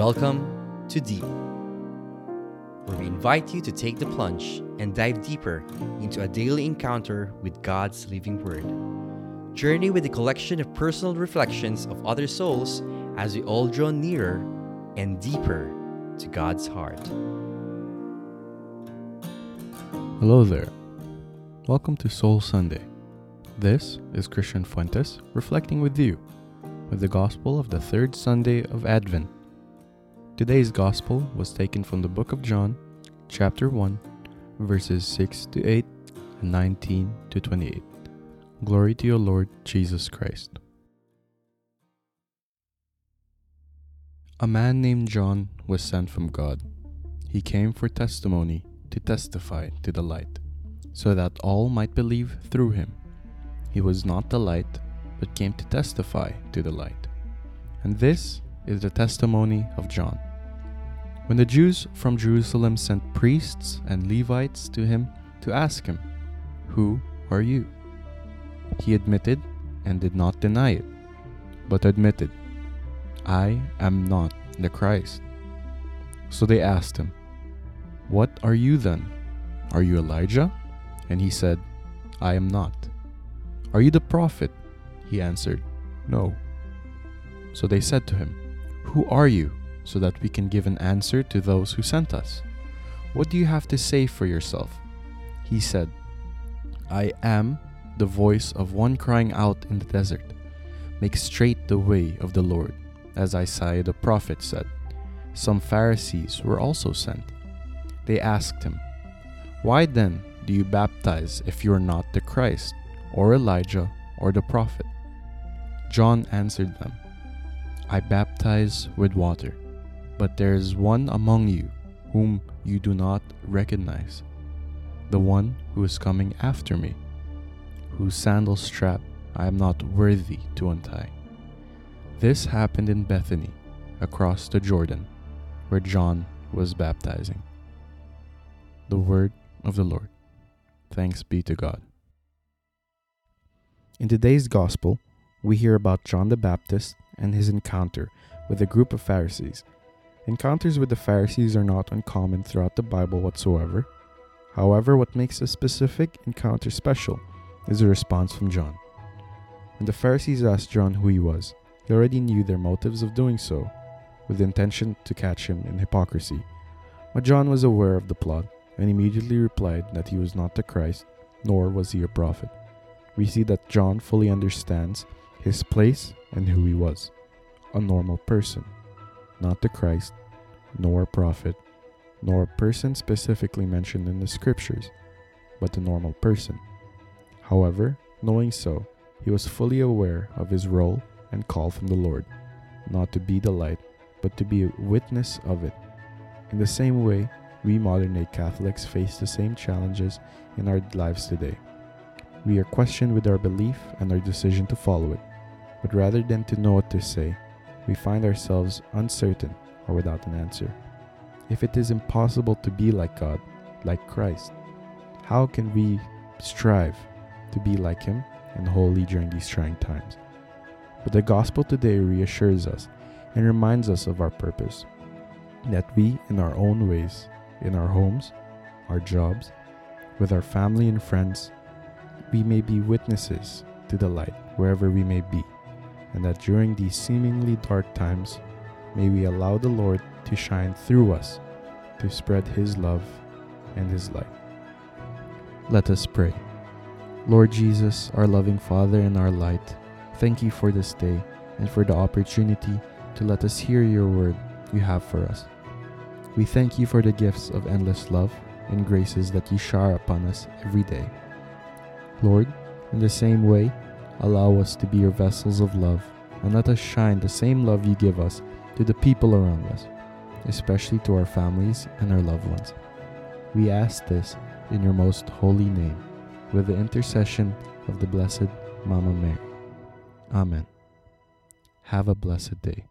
Welcome to Deep, where we invite you to take the plunge and dive deeper into a daily encounter with God's living Word. Journey with a collection of personal reflections of other souls as we all draw nearer and deeper to God's heart. Hello there. Welcome to Soul Sunday. This is Christian Fuentes reflecting with you with the Gospel of the third Sunday of Advent. Today's Gospel was taken from the book of John, chapter 1, verses 6 to 8 and 19 to 28. Glory to your Lord Jesus Christ. A man named John was sent from God. He came for testimony to testify to the light, so that all might believe through him. He was not the light, but came to testify to the light. And this is the testimony of John. When the Jews from Jerusalem sent priests and Levites to him to ask him, Who are you? He admitted and did not deny it, but admitted, I am not the Christ. So they asked him, What are you then? Are you Elijah? And he said, I am not. Are you the prophet? He answered, No. So they said to him, Who are you? So that we can give an answer to those who sent us. What do you have to say for yourself? He said, I am the voice of one crying out in the desert, Make straight the way of the Lord, as Isaiah the prophet said. Some Pharisees were also sent. They asked him, Why then do you baptize if you are not the Christ, or Elijah, or the prophet? John answered them, I baptize with water, but there is one among you whom you do not recognize, the one who is coming after me, whose sandal strap I am not worthy to untie. This happened in Bethany, across the Jordan, where John was baptizing. The word of the Lord. Thanks be to God. In today's Gospel, we hear about John the Baptist and his encounter with a group of Pharisees. Encounters with the Pharisees are not uncommon throughout the Bible whatsoever. However, what makes a specific encounter special is a response from John. When the Pharisees asked John who he was, he already knew their motives of doing so, with the intention to catch him in hypocrisy. But John was aware of the plot and immediately replied that he was not the Christ, nor was he a prophet. We see that John fully understands his place and who he was a normal person, not the Christ, nor a prophet, nor a person specifically mentioned in the scriptures, but a normal person. However, knowing so, he was fully aware of his role and call from the Lord, not to be the light, but to be a witness of it. In the same way, we modern day Catholics face the same challenges in our lives today. We are questioned with our belief and our decision to follow it, but rather than to know what to say, we find ourselves uncertain or without an answer. If it is impossible to be like God, like Christ, how can we strive to be like Him and holy during these trying times? But the gospel today reassures us and reminds us of our purpose that we, in our own ways, in our homes, our jobs, with our family and friends, we may be witnesses to the light wherever we may be, and that during these seemingly dark times, may we allow the Lord to shine through us to spread His love and His light. Let us pray. Lord Jesus, our loving Father and our light, thank you for this day and for the opportunity to let us hear your word you have for us. We thank you for the gifts of endless love and graces that you shower upon us every day. Lord, in the same way, allow us to be your vessels of love and let us shine the same love you give us to the people around us, especially to our families and our loved ones. We ask this in your most holy name, with the intercession of the Blessed Mama Mary. Amen. Have a blessed day.